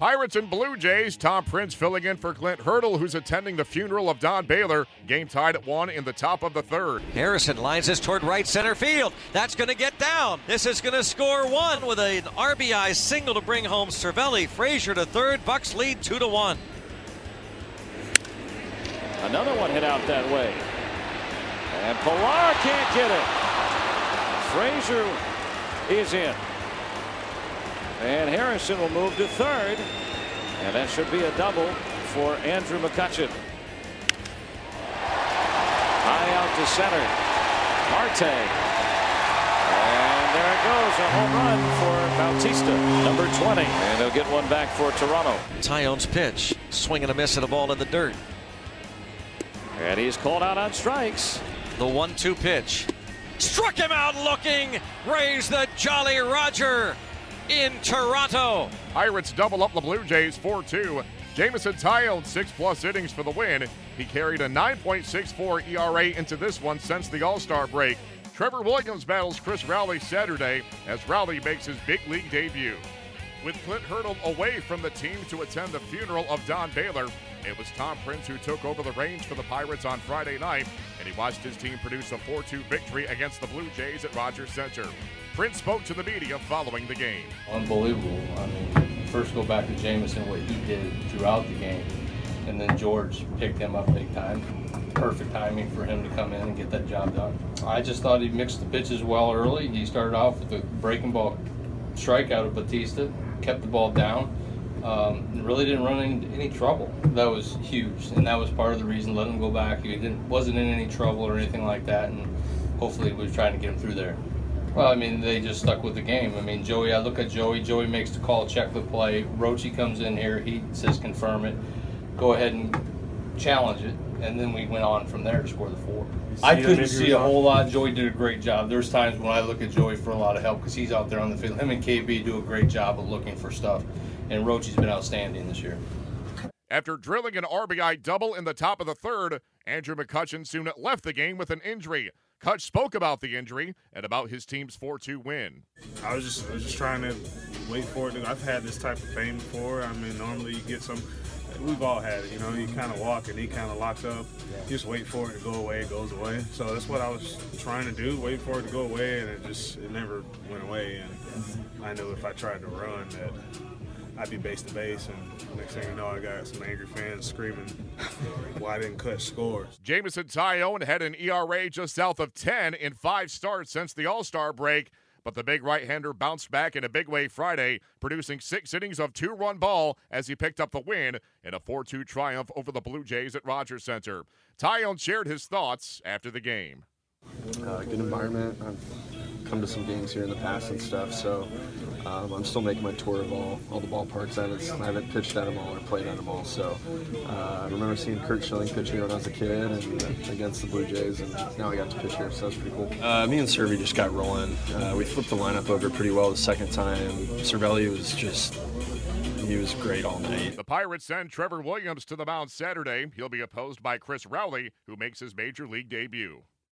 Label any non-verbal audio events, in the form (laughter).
Pirates and Blue Jays. Tom Prince filling in for Clint Hurdle, who's attending the funeral of Don Baylor. Game tied at one in the top of the third. Harrison lines this toward right center field. That's going to get down. This is going to score one with an RBI single to bring home Cervelli. Frazier to third. Bucks lead two to one. Another one hit out that way. And Pilar can't get it. Frazier is in. And Harrison will move to third. And that should be a double for Andrew McCutchen. High out to center. Marte. And there it goes. A home run for Bautista, number 20. And they'll get one back for Toronto. Taillon's pitch. Swing and a miss at a ball in the dirt. And he's called out on strikes. The one two pitch. Struck him out looking. Raise the Jolly Roger in Toronto. Pirates double up the Blue Jays 4 2. Jameson Taillon, six plus innings for the win. He carried a 9.64 ERA into this one since the All Star break. Trevor Williams battles Chris Rowley Saturday as Rowley makes his big league debut. With Clint Hurdle away from the team to attend the funeral of Don Baylor, it was Tom Prince who took over the reins for the Pirates on Friday night, and he watched his team produce a 4 2 victory against the Blue Jays at Rogers Center. Prince spoke to the media following the game. Unbelievable. I mean, first go back to Jameson, what he did throughout the game, and then George picked him up big time. Perfect timing for him to come in and get that job done. I just thought he mixed the pitches well early. He started off with a breaking ball strikeout of Bautista, kept the ball down, um, really didn't run into any trouble. That was huge, and that was part of the reason let him go back. He didn't wasn't in any trouble or anything like that, and hopefully we was trying to get him through there. Well, I mean, they just stuck with the game. I mean, Joey, I look at Joey. Joey makes the call, check the play. Rochi comes in here. He says confirm it. Go ahead and challenge it. And then we went on from there to score the four. I couldn't see a whole lot. Joey did a great job. There's times when I look at Joey for a lot of help because he's out there on the field. Him and KB do a great job of looking for stuff. And Rochi's been outstanding this year. After drilling an RBI double in the top of the third, Andrew McCutchen soon left the game with an injury. Cutch spoke about the injury and about his team's 4-2 win. I was just I was just trying to wait for it. I've had this type of pain before. I mean, normally you get some. We've all had it, you know. You kind of walk and he kind of locks up. You just wait for it to go away. It goes away. So that's what I was trying to do. Wait for it to go away, and it just it never went away. And I knew if I tried to run that I'd be base to base, and next thing you know, I got some angry fans screaming, (laughs) "Why didn't Cutch score?" Jameson Taillon had an ERA just south of 10 in five starts since the All Star break. But the big right hander bounced back in a big way Friday, producing six innings of two run ball as he picked up the win in a 4 2 triumph over the Blue Jays at Rogers Center. Taillon shared his thoughts after the game. Uh, good environment. I've come to some games here in the past and stuff, so um, I'm still making my tour of all, all the ballparks. I haven't, I haven't pitched at them all or played at them all. So uh, I remember seeing Curt Schilling pitch here when I was a kid and against the Blue Jays, and now I got to pitch here, so that's pretty cool. Uh, me and Servy just got rolling. Uh, we flipped the lineup over pretty well the second time. Cervelli was just he was great all night. The Pirates send Trevor Williams to the mound Saturday. He'll be opposed by Chris Rowley, who makes his major league debut.